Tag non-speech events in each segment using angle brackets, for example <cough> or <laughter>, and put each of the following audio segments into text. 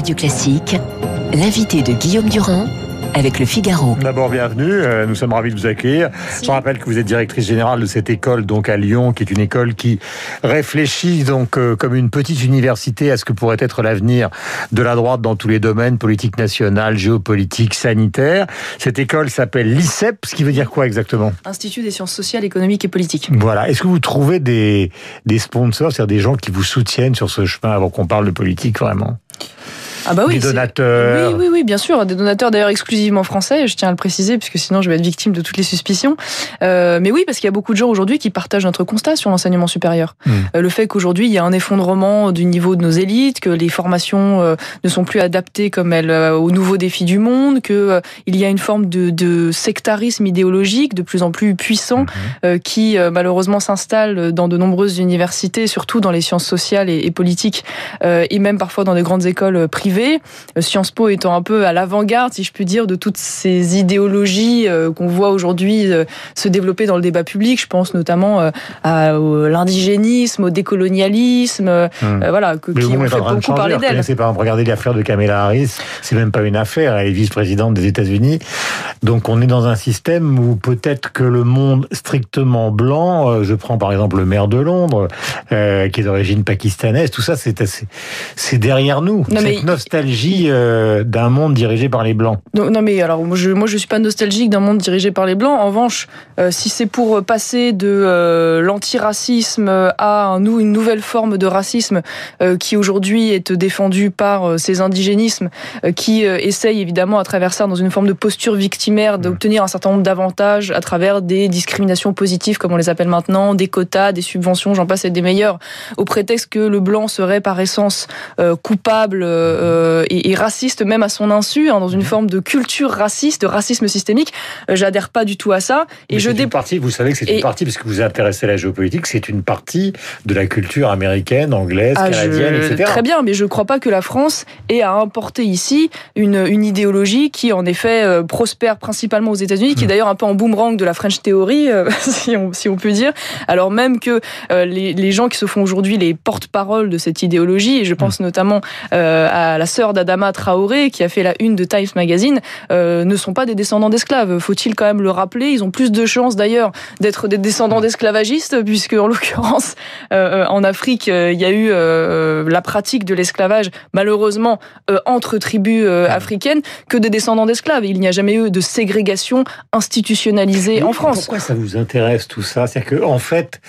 Radio Classique, l'invité de Guillaume Durand avec le Figaro. D'abord, bienvenue. Euh, nous sommes ravis de vous accueillir. Je rappelle que vous êtes directrice générale de cette école, donc à Lyon, qui est une école qui réfléchit donc euh, comme une petite université à ce que pourrait être l'avenir de la droite dans tous les domaines, politique nationale, géopolitique, sanitaire. Cette école s'appelle l'ICEP, ce qui veut dire quoi exactement? Institut des sciences sociales, économiques et politiques. Voilà. Est-ce que vous trouvez des, des sponsors, c'est-à-dire des gens qui vous soutiennent sur ce chemin avant qu'on parle de politique vraiment? Ah bah oui, des donateurs. Oui, oui, oui, bien sûr. Des donateurs d'ailleurs exclusivement français, je tiens à le préciser, puisque sinon je vais être victime de toutes les suspicions. Euh, mais oui, parce qu'il y a beaucoup de gens aujourd'hui qui partagent notre constat sur l'enseignement supérieur. Hmm. Euh, le fait qu'aujourd'hui il y a un effondrement du niveau de nos élites, que les formations euh, ne sont plus adaptées comme elles euh, aux nouveaux défis du monde, que il y a une forme de, de, sectarisme idéologique de plus en plus puissant hmm. qui malheureusement s'installe dans de nombreuses universités, surtout dans les sciences sociales et, et politiques, et même parfois dans des grandes écoles privées euh, Sciences Po étant un peu à l'avant-garde, si je puis dire, de toutes ces idéologies euh, qu'on voit aujourd'hui euh, se développer dans le débat public. Je pense notamment à l'indigénisme, au décolonialisme, hmm. voilà, qui ont fait beaucoup parler d'elle. C'est pas regardez l'affaire de Kamala Harris, c'est même pas une affaire, elle est vice-présidente des États-Unis. Donc on est dans un système où peut-être que le monde strictement blanc, je prends par exemple le maire de Londres, qui est d'origine pakistanaise, tout ça c'est c'est derrière nous. Non, mais nostalgie euh, d'un monde dirigé par les blancs. Non, mais alors moi je moi je suis pas nostalgique d'un monde dirigé par les blancs. En revanche, euh, si c'est pour passer de euh, l'antiracisme à un, une nouvelle forme de racisme qui aujourd'hui est défendue par ces indigénismes qui essayent évidemment à travers ça dans une forme de posture victimaire d'obtenir un certain nombre d'avantages à travers des discriminations positives comme on les appelle maintenant, des quotas, des subventions, j'en passe et des meilleurs, au prétexte que le blanc serait par essence coupable euh, et, raciste même à son insu, hein, dans une mhm. forme de culture raciste, de racisme systémique. Euh, j'adhère pas du tout à ça. Et je une partie, vous savez que c'est une partie, parce que vous vous intéressez à la géopolitique, c'est une partie de la culture américaine, anglaise, ah, canadienne, etc. Très bien, mais je crois pas que la France ait à importer ici une, une idéologie qui, en effet, euh, prospère principalement aux États-Unis, qui est hmm. d'ailleurs un peu en boomerang de la French Theory, <laughs> si, on, si on peut dire. Alors même que les, les gens qui se font aujourd'hui les porte-parole de cette idéologie, et je pense hmm. notamment à la sœur d'Adama Traoré, qui a fait la une de Times Magazine, euh, ne sont pas des descendants d'esclaves. Faut-il quand même le rappeler? Ils ont plus de chances d'ailleurs d'être des descendants d'esclavagistes, puisque en l'occurrence, euh, en Afrique, euh, il y a eu la pratique de l'esclavage, malheureusement, entre tribus africaines, que des descendants d'esclaves. Il n'y a jamais eu de ségrégation institutionnalisée en France. Pourquoi ça vous intéresse tout ça? C'est-à-dire que, en fait,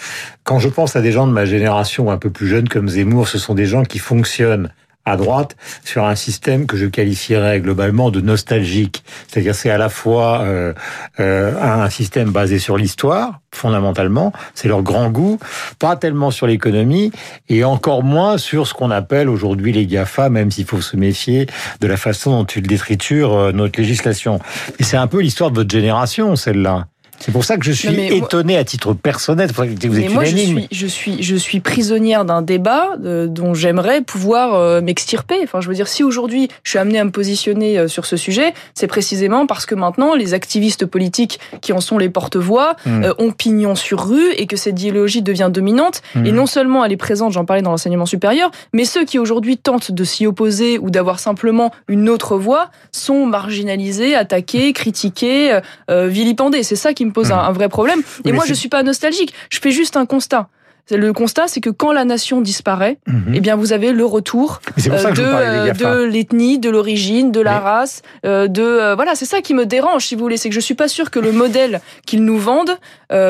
quand je pense à des gens de ma génération, un peu plus jeunes comme Zemmour, ce sont des gens qui fonctionnent à droite sur un système que je qualifierais globalement de nostalgique. C'est-à-dire c'est à la fois euh, euh, un système basé sur l'histoire, fondamentalement, c'est leur grand goût, pas tellement sur l'économie et encore moins sur ce qu'on appelle aujourd'hui les GAFA, même s'il faut se méfier de la façon dont ils détriturent euh, notre législation. Et c'est un peu l'histoire de votre génération, celle-là. C'est pour ça que je suis étonné à titre personnel. Vous êtes mais moi, je suis, je suis, je suis prisonnière d'un débat euh, dont j'aimerais pouvoir euh, m'extirper. Enfin, je veux dire, si aujourd'hui je suis amené à me positionner euh, sur ce sujet, c'est précisément parce que maintenant les activistes politiques qui en sont les porte-voix hmm. ont pignon sur rue et que cette idéologie devient dominante. Hmm. Et non seulement elle est présente, j'en parlais dans l'enseignement supérieur, mais ceux qui aujourd'hui tentent de s'y opposer ou d'avoir simplement une autre voix sont marginalisés, attaqués, critiqués, vilipendés. C'est ça qui me pose un, vrai problème. Et moi, je suis pas nostalgique. Je fais juste un constat. Le constat, c'est que quand la nation disparaît, mhm. eh bien, vous avez le retour euh, de, euh, de l'ethnie, de l'origine, de la race, euh, de voilà, c'est ça qui me dérange, si vous voulez, c'est que je suis pas sûr que le modèle qu'ils nous vendent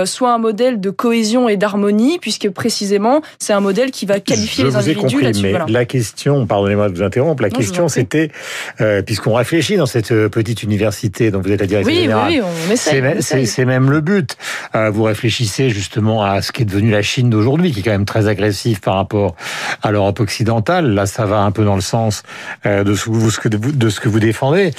soit un modèle de cohésion et d'harmonie, puisque précisément, c'est un modèle qui va qualifier les individus là-dessus. Mais la question, pardonnez-moi de vous interrompre, la question c'était, puisqu'on réfléchit dans cette petite université dont vous êtes la directrice oui, générale, oui, on essaie, c'est même le but. vous réfléchissez justement à ce qui est devenu la Chine d'aujourd'hui aujourd'hui, qui est quand même très agressif par rapport à l'Europe occidentale. Là, ça va un peu dans le sens euh, de ce, que vous, de ce que vous défendez.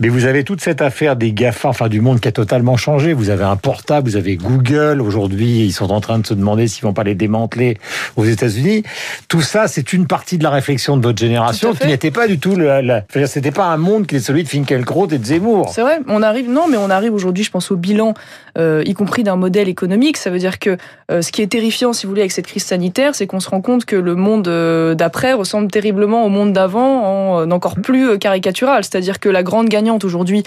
Mais vous avez toute cette affaire des GAFA, enfin du monde qui a totalement changé. Vous avez un portable, vous avez Google. Aujourd'hui, ils sont en train de se demander s'ils vont pas les démanteler aux États-Unis. Tout ça, c'est une partie de la réflexion de votre génération qui n'était pas du tout le. C'était pas un monde qui est celui de Finkielkraut et de Zemmour. C'est vrai. On arrive, non, mais on arrive aujourd'hui, je pense, au bilan, euh, y compris d'un modèle économique. Ça veut dire que euh, ce qui est terrifiant, si vous voulez, avec cette crise sanitaire, c'est qu'on se rend compte que le monde euh, d'après ressemble terriblement au monde d'avant, en encore plus caricatural. C'est-à-dire que la grande gagnante aujourd'hui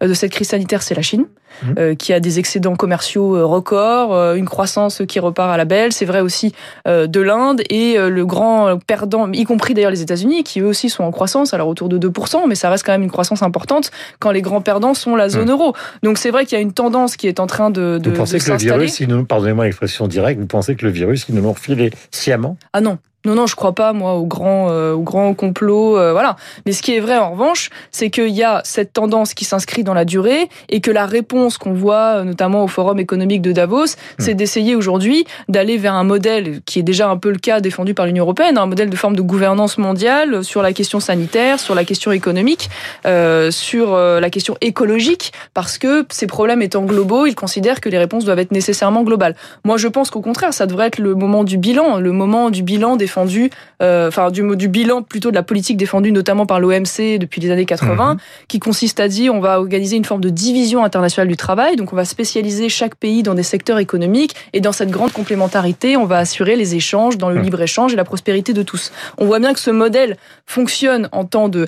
de cette crise sanitaire, c'est la Chine. Mmh. Qui a des excédents commerciaux euh, records, euh, une croissance qui repart à la belle. C'est vrai aussi de l'Inde et le grand perdant, y compris d'ailleurs les États-Unis, qui eux aussi sont en croissance, alors autour de 2%, mais ça reste quand même une croissance importante quand les grands perdants sont la zone mmh. euro. Donc c'est vrai qu'il y a une tendance qui est en train de, de Vous pensez que le virus, pardonnez-moi l'expression directe, vous pensez que le virus, il nous l'ont refilé sciemment? Ah non, non, non, je crois pas, moi, au grand, euh, au grand complot, euh, voilà. Mais ce qui est vrai, en revanche, c'est qu'il y a cette tendance qui s'inscrit dans la durée et que la réponse qu'on voit, euh, notamment au Forum économique de Davos, hmm. c'est d'essayer aujourd'hui d'aller vers un modèle qui est déjà un peu le cas défendu par l'Union européenne, un modèle de forme de gouvernance mondiale sur la question sanitaire, sur la question économique, euh, sur la question écologique, parce que ces problèmes étant globaux, ils considèrent que les réponses doivent être nécessairement globales. Moi, je pense qu'au contraire, ça devrait être le moment du bilan, le moment du bilan des défendu, euh, enfin du, du bilan plutôt de la politique défendue notamment par l'OMC depuis les années 80, mhm. qui consiste à dire on va organiser une forme de division internationale du travail, donc on va spécialiser chaque pays dans des secteurs économiques et dans cette grande complémentarité, on va assurer les échanges dans le mhm. libre échange et la prospérité de tous. On voit bien que ce modèle fonctionne en temps de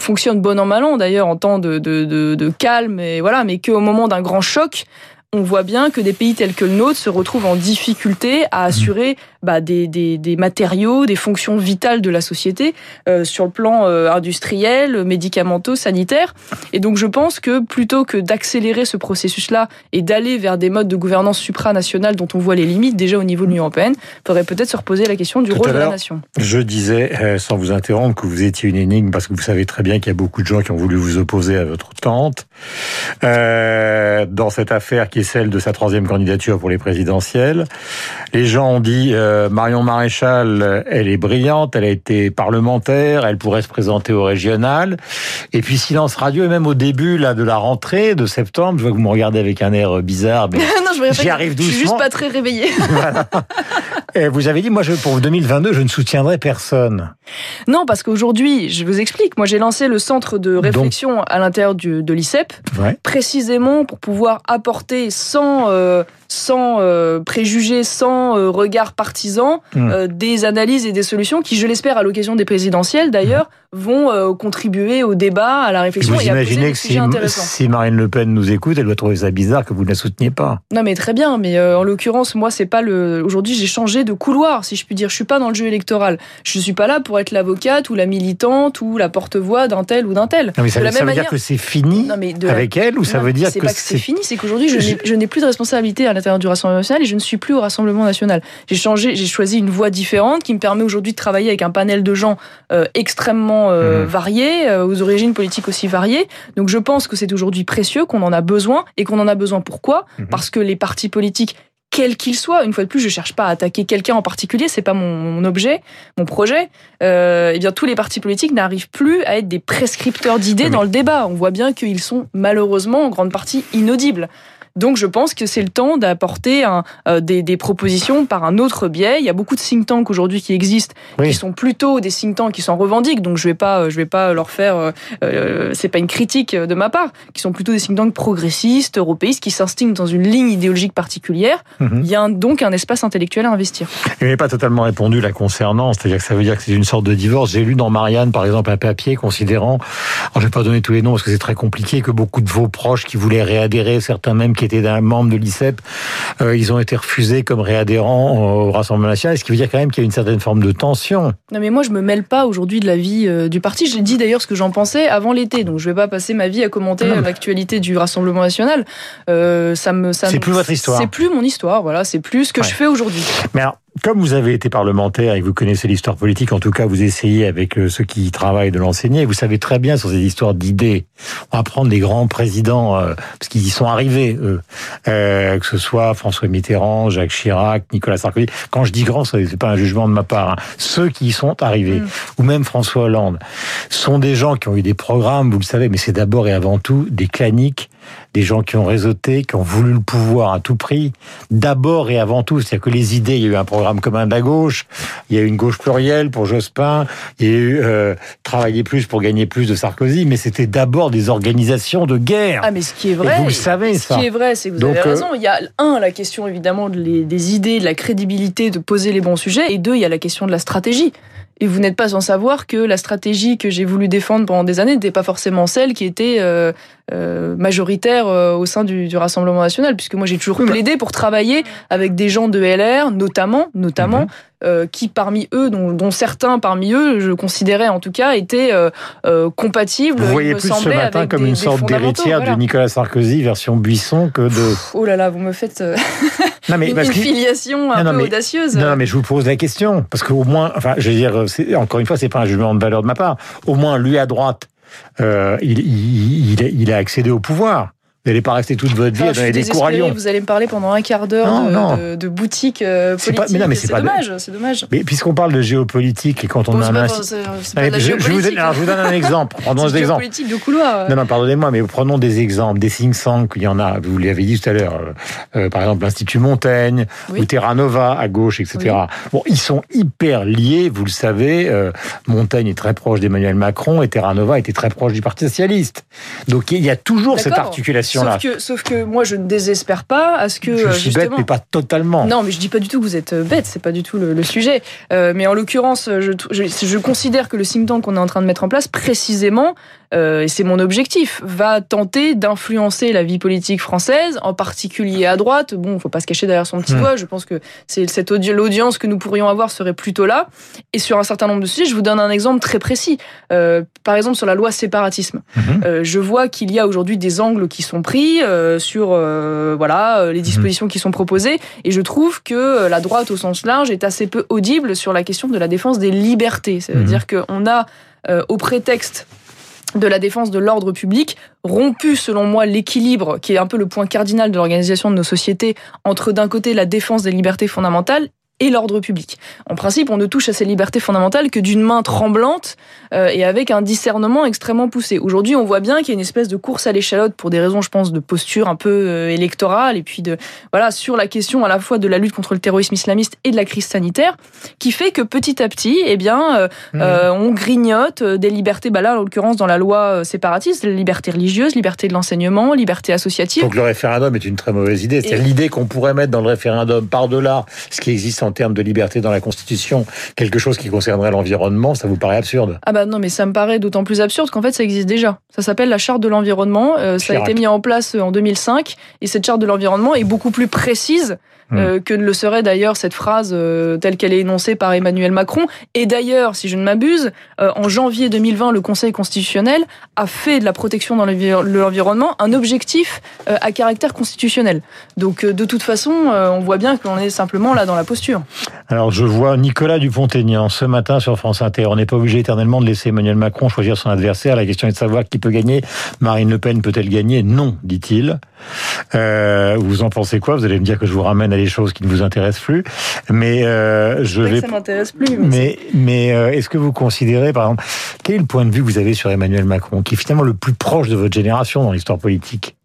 fonctionne bon an mal an d'ailleurs en temps de, de, de, de calme et voilà mais qu'au moment d'un grand choc on voit bien que des pays tels que le nôtre se retrouvent en difficulté à mmh. assurer bah, des, des, des, matériaux, des fonctions vitales de la société euh, sur le plan euh, industriel, médicamenteux, sanitaire. Et donc je pense que plutôt que d'accélérer ce processus-là et d'aller vers des modes de gouvernance supranationale dont on voit les limites déjà au niveau de l'Union européenne, il faudrait peut-être se reposer la question du rôle de la nation. Je disais, euh, sans vous interrompre, que vous étiez une énigme parce que vous savez très bien qu'il y a beaucoup de gens qui ont voulu vous opposer à votre tante dans cette affaire qui celle de sa troisième candidature pour les présidentielles. Les gens ont dit euh, Marion Maréchal, elle est brillante, elle a été parlementaire, elle pourrait se présenter au régional. Et puis silence radio, et même au début là de la rentrée de septembre, je vois que vous me regardez avec un air bizarre, mais <laughs> j'y arrive doucement. Je suis juste pas très réveillée. <laughs> Et vous avez dit, moi, je, pour 2022, je ne soutiendrai personne. Non, parce qu'aujourd'hui, je vous explique, moi j'ai lancé le centre de réflexion à l'intérieur de l'ICEP, précisément pour pouvoir apporter sans euh, sans euh, préjugés, sans euh, regard partisan, hmm. euh, des analyses et des solutions qui, je l'espère, à l'occasion des présidentielles d'ailleurs, vont euh, contribuer au débat, à la réflexion. Vous imaginez que si, si, Marine Le Pen nous écoute, elle doit trouver ça bizarre que vous ne la souteniez pas. Non, mais très bien. Mais en l'occurrence, moi, c'est pas le. Aujourd'hui, j'ai changé de couloir, si je puis dire. Je suis pas dans le jeu électoral. Je suis pas là pour être l'avocate ou la militante ou la porte-voix d'un tel ou d'un tel. Non, mais ça, veut dire que c'est fini avec elle ou ça veut dire que c'est fini C'est qu'aujourd'hui, je n'ai plus de responsabilité à l'intérieur du Rassemblement national et je ne suis plus au Rassemblement national. J'ai changé, j'ai choisi une voie différente qui me permet aujourd'hui de travailler avec un panel de gens euh, extrêmement euh, mmh. variés, euh, aux origines politiques aussi variées. Donc je pense que c'est aujourd'hui précieux, qu'on en a besoin et qu'on en a besoin pourquoi mmh. Parce que les partis politiques quel qu'il soit. Une fois de plus, je cherche pas à attaquer quelqu'un en particulier, c'est pas mon, objet, mon projet. Euh, eh bien, tous les partis politiques n'arrivent plus à être des prescripteurs d'idées dans le débat. On voit bien qu'ils sont malheureusement en grande partie inaudibles. Donc je pense que c'est le temps d'apporter euh, des, des, propositions par un autre biais. Il y a beaucoup de think tanks aujourd'hui qui existent, qui sont plutôt des think tanks qui s'en revendiquent. Donc je vais pas, je vais pas leur faire, euh, euh c'est pas une critique de ma part, qui sont plutôt des think tanks progressistes, européistes, qui s'instiguent dans une ligne idéologique particulière. Mhm. Il y a donc un espace intellectuel à investir. Vous n'avez pas totalement répondu la concernant, c'est-à-dire que ça veut dire que c'est une sorte de divorce. J'ai lu dans Marianne, par exemple, un papier considérant, alors je vais pas donner tous les noms parce que c'est très compliqué, que beaucoup de vos proches qui voulaient réadhérer, certains même qui étaient d'un membre de l'ICEP, euh, ils ont été refusés comme réadhérents au Rassemblement national, ce qui veut dire quand même qu'il y a une certaine forme de tension. Non mais moi je me mêle pas aujourd'hui de la vie euh, du parti. J'ai dit d'ailleurs ce que j'en pensais avant l'été, donc je vais pas passer ma vie à commenter l'actualité du Rassemblement national. Euh, ça me, ça c'est plus votre histoire. C'est plus mon histoire, voilà. C'est plus ce que je fais aujourd'hui. Mais alors, comme vous avez été parlementaire et que vous connaissez l'histoire politique, en tout cas, vous essayez avec euh, ceux qui travaillent de l'enseigner. Vous savez très bien sur ces histoires d'idées. On va prendre des grands présidents euh, parce qu'ils y sont arrivés, eux. Euh, que ce soit François Mitterrand, Jacques Chirac, Nicolas Sarkozy. Quand je dis grand, c'est pas un jugement de ma part. Hein. Ceux qui y sont arrivés, mm. ou même François Hollande, sont des gens qui ont eu des programmes, vous le savez, mais c'est d'abord et avant tout des claniques des gens qui ont réseauté, qui ont voulu le pouvoir à tout prix, d'abord et avant tout. C'est-à-dire que les idées, il y a eu un programme commun de la gauche, il y a eu une gauche plurielle pour Jospin, il y a eu euh, travailler plus pour gagner plus de Sarkozy, mais c'était d'abord des organisations de guerre. Ah, mais ce qui est vrai, vous le savez, ce qui est vrai, c'est que vous avez Donc, euh, raison. Il y a un, la question évidemment de les- des idées, de la crédibilité, de poser les bons sujets, et deux, il y a la question de la stratégie. Et vous n'êtes pas sans savoir que la stratégie que j'ai voulu défendre pendant des années n'était pas forcément celle qui était euh, euh, majoritaire euh, au sein du, du Rassemblement national, puisque moi j'ai toujours plaidé pour travailler avec des gens de LR, notamment, notamment, Mhm. Euh, qui parmi eux, dont, dont certains parmi eux, je considérais en tout cas, étaient euh, euh, compatibles. Vous voyez plus ce matin comme des- une des sorte d'héritière voilà. de Nicolas Sarkozy version Buisson que de... Oh là là, vous me faites euh, Non mais, <laughs> une, parce une que- filiation un Non, peu mais- audacieuse. Non, mais je vous pose la question parce qu'au moins, enfin, je veux dire, encore une fois, c'est pas un jugement de valeur de ma part. Au moins, lui à droite, euh, il, il, il, a- il a accédé au pouvoir. Vous n'allez pas rester toute votre vie Enfin, à donner des cours à Lyon. vous allez me parler pendant un quart d'heure de, de, de boutique euh, C'est pas- politique. mais non, mais c'est c'est pas- dommage, c'est dommage. Mais puisqu'on parle de géopolitique et quand on Bon, a un pas, je, je vous donne, alors, je vous donne un exemple. <laughs> Prenons des exemples. géopolitique de couloir. Non, non, pardonnez-moi, mais prenons des exemples, des think tanks, il y en a, vous l'avez dit tout à l'heure, euh, euh, par exemple l'Institut Montaigne, Oui. ou Terra Nova à gauche, etc. Oui. Bon, ils sont hyper liés, vous le savez, euh, Montaigne est très proche d'Emmanuel Macron et Terra Nova était très proche du Parti Socialiste. Donc il y a toujours cette D'accord. Sauf que, sauf que moi, je ne désespère pas à ce que Je euh, suis bête, mais pas totalement. Non, mais je dis pas du tout que vous êtes euh, bête, c'est pas du tout le, le sujet. Euh, mais en l'occurrence, je, je, je considère que le think tank qu'on est en train de mettre en place, précisément, euh, et c'est mon objectif, va tenter d'influencer la vie politique française, en particulier à droite. Bon, faut pas se cacher derrière son petit Hmm. doigt. Je pense que c'est cette audi- l'audience que nous pourrions avoir serait plutôt là. Et sur un certain nombre de sujets, je vous donne un exemple très précis. Euh, par exemple, sur la loi séparatisme. Mhm. Euh, je vois qu'il y a aujourd'hui des angles qui sont pris sur voilà les dispositions qui sont proposées et je trouve que la droite au sens large est assez peu audible sur la question de la défense des libertés. C'est-à-dire qu'on a au prétexte de la défense de l'ordre public, rompu selon moi l'équilibre qui est un peu le point cardinal de l'organisation de nos sociétés entre d'un côté la défense des libertés fondamentales et l'ordre public. En principe, on ne touche à ces libertés fondamentales que d'une main tremblante euh, et avec un discernement extrêmement poussé. Aujourd'hui, on voit bien qu'il y a une espèce de course à l'échalote pour des raisons, je pense, de posture un peu euh, électorale et puis de voilà sur la question à la fois de la lutte contre le terrorisme islamiste et de la crise sanitaire, qui fait que petit à petit, eh bien, euh, euh, on grignote des libertés. Bah là, en l'occurrence, dans la loi séparatiste, la liberté religieuse, liberté de l'enseignement, liberté associative. Donc le référendum est une très mauvaise idée. C'est l'idée qu'on pourrait mettre dans le référendum par-delà ce qui existe en termes de liberté dans la Constitution, quelque chose qui concernerait l'environnement, ça vous paraît absurde? Ah bah non, mais ça me paraît d'autant plus absurde qu'en fait ça existe déjà. Ça s'appelle la charte de l'environnement. Euh, ça a été mis en place euh, en 2005 et cette charte de l'environnement est beaucoup plus précise euh, que ne le serait d'ailleurs cette phrase euh, telle qu'elle est énoncée par Emmanuel Macron. Et d'ailleurs, si je ne m'abuse, euh, en janvier 2020, le Conseil constitutionnel a fait de la protection dans l'environnement un objectif à caractère constitutionnel. Donc de toute façon, on voit bien que l'on est simplement là dans la posture. Alors, je vois Nicolas Dupont-Aignan ce matin sur France Inter. On n'est pas obligé éternellement de laisser Emmanuel Macron choisir son adversaire. La question est de savoir qui peut gagner. Marine Le Pen peut-elle gagner? Non, dit-il. Euh, vous en pensez quoi? Vous allez me dire que je vous ramène à des choses qui ne vous intéressent plus. Mais euh, je vais. ça m'intéresse plus. Mais Mais, mais euh, est-ce que vous considérez, par exemple, quel est le point de vue que vous avez sur Emmanuel Macron, qui est finalement le plus proche de votre génération dans l'histoire politique?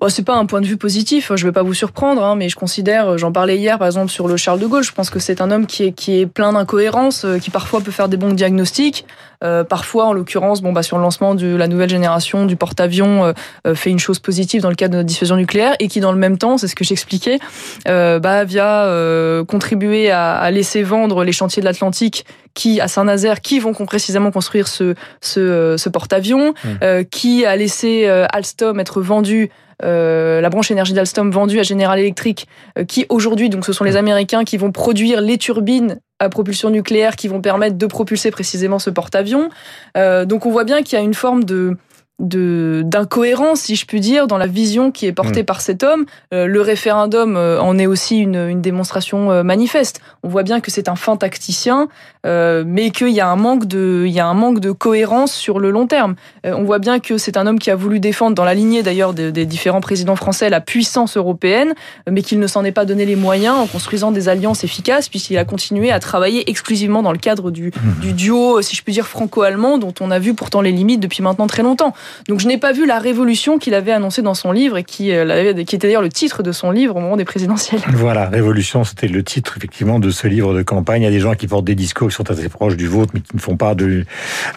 Bon, c'est pas un point de vue positif, je vais pas vous surprendre, hein, mais je considère, j'en parlais hier par exemple sur le Charles de Gaulle, je pense que c'est un homme qui est, qui est plein d'incohérences, euh, qui parfois peut faire des bons diagnostics, euh, parfois en l'occurrence, bon bah sur le lancement de la nouvelle génération du porte-avions, euh, euh, fait une chose positive dans le cadre de notre dissuasion nucléaire, et qui dans le même temps, c'est ce que j'expliquais, euh, bah via euh, contribuer à, à laisser vendre les chantiers de l'Atlantique qui à Saint-Nazaire, qui vont précisément construire ce, ce, euh, ce porte-avions, Mmh. euh, qui a laissé euh, Alstom être vendu euh, la branche énergie d'Alstom vendue à General Electric, euh, qui aujourd'hui, donc ce sont les Américains qui vont produire les turbines à propulsion nucléaire qui vont permettre de propulser précisément ce porte-avions. Euh, donc on voit bien qu'il y a une forme de d'incohérence, si je puis dire, dans la vision qui est portée Mm. par cet homme. Euh, le référendum euh, en est aussi une, une démonstration euh, manifeste. On voit bien que c'est un fin tacticien, euh, mais qu'il y a un manque de, il y a un manque de cohérence sur le long terme. Euh, on voit bien que c'est un homme qui a voulu défendre, dans la lignée d'ailleurs des, des différents présidents français, la puissance européenne, mais qu'il ne s'en est pas donné les moyens en construisant des alliances efficaces, puisqu'il a continué à travailler exclusivement dans le cadre du, du duo, si je puis dire, franco-allemand, dont on a vu pourtant les limites depuis maintenant très longtemps. Donc je n'ai pas vu la révolution qu'il avait annoncée dans son livre et qui, euh, qui était d'ailleurs le titre de son livre au moment des présidentielles. Voilà, révolution, c'était le titre effectivement de ce livre de campagne. Il y a des gens qui portent des discours qui sont assez proches du vôtre, mais qui ne font pas de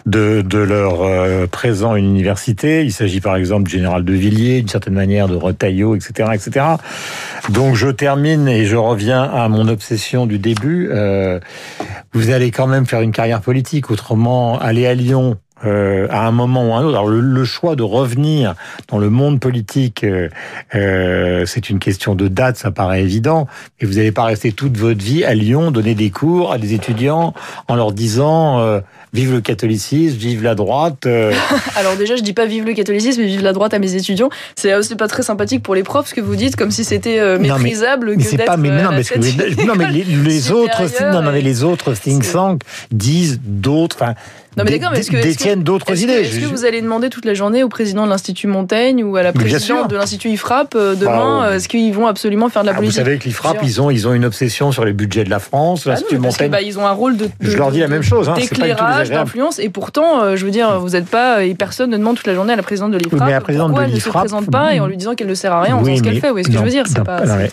de, de leur euh, présent une université. Il s'agit par exemple du général de Villiers, d'une certaine manière de Retailleau, etc., etc. Donc je termine et je reviens à mon obsession du début. Euh, vous allez quand même faire une carrière politique, autrement aller à Lyon euh, à un moment ou à un autre. Alors le, choix de revenir dans le monde politique, euh, euh, c'est une question de date, ça paraît évident. Et vous n'allez pas rester toute votre vie à Lyon, donner des cours à des étudiants en leur disant euh, vive le catholicisme, vive la droite. Euh. <laughs> Alors déjà, je dis pas vive le catholicisme, mais vive la droite à mes étudiants. C'est aussi pas très sympathique pour les profs ce que vous dites, comme si c'était méprisable non, mais, que d'être. Pas, mais, non, mais, non, mais les, <laughs> les autres, non, mais les autres think tanks disent d'autres. Non, mais d'accord, mais est-ce que, détiennent d'autres idées. Est-ce que vous allez demander toute la journée au président de l'Institut Montaigne ou à la présidente de l'Institut IFRAP euh, demain bah, Est-ce qu'ils vont absolument faire de la ah, politique Vous savez que l'IFRAP, ils ont, ils ont une obsession sur les budgets de la France. Ah L'Institut Montaigne. bah, ils ont un rôle de. je leur dis la même chose. Hein, d'éclairage, d'influence. Et pourtant, euh, je veux dire, vous n'êtes pas. Et personne ne demande toute la journée à la présidente de l'IFRAP. mais la présidente pourquoi de elle ne se présente pas et en lui disant qu'elle ne sert à rien en faisant ce qu'elle fait. Vous voyez ce que je veux dire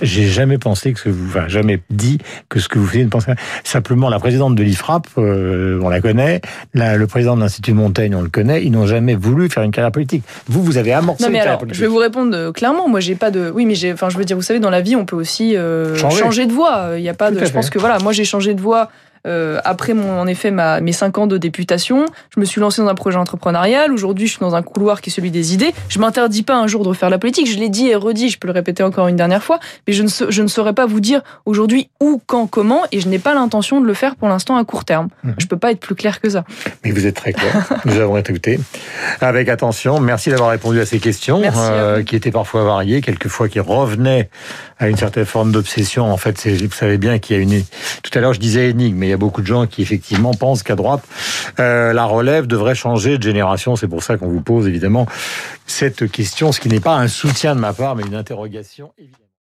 J'ai jamais pensé que ce que vous. Enfin, jamais dit que ce que vous faisiez ne pensez Simplement, la présidente de l'IFRAP, euh, on la connaît. Le président de l'Institut Montaigne, on le connaît, ils n'ont jamais voulu faire une carrière politique. Vous, vous avez amorcé non, mais alors, politique. Je vais vous répondre euh, clairement. Moi, j'ai pas de. Oui, mais j'ai. Enfin, je veux dire, vous savez, dans la vie, on peut aussi euh, changer. de voie. Il y a pas de. Je pense que voilà, moi, j'ai changé de voie euh, après mon, en effet ma, mes cinq ans de députation, je me suis lancé dans un projet entrepreneurial. Aujourd'hui, je suis dans un couloir qui est celui des idées. Je m'interdis pas un jour de refaire la politique. Je l'ai dit et redit, je peux le répéter encore une dernière fois, mais je ne, je ne saurais pas vous dire aujourd'hui où, quand, comment, et je n'ai pas l'intention de le faire pour l'instant à court terme. Je mhm. Je peux pas être plus clair que ça. Mais vous êtes très clair. <laughs> Nous avons écouté avec attention. Merci d'avoir répondu à ces questions euh, qui étaient parfois variées, quelquefois qui revenaient à une certaine forme d'obsession. En fait, vous savez bien qu'il y a une. Tout à l'heure, je disais énigme, mais y a beaucoup de gens qui effectivement pensent qu'à droite, euh, la relève devrait changer de génération. C'est pour ça qu'on vous pose évidemment cette question, ce qui n'est pas un soutien de ma part, mais une interrogation évidemment.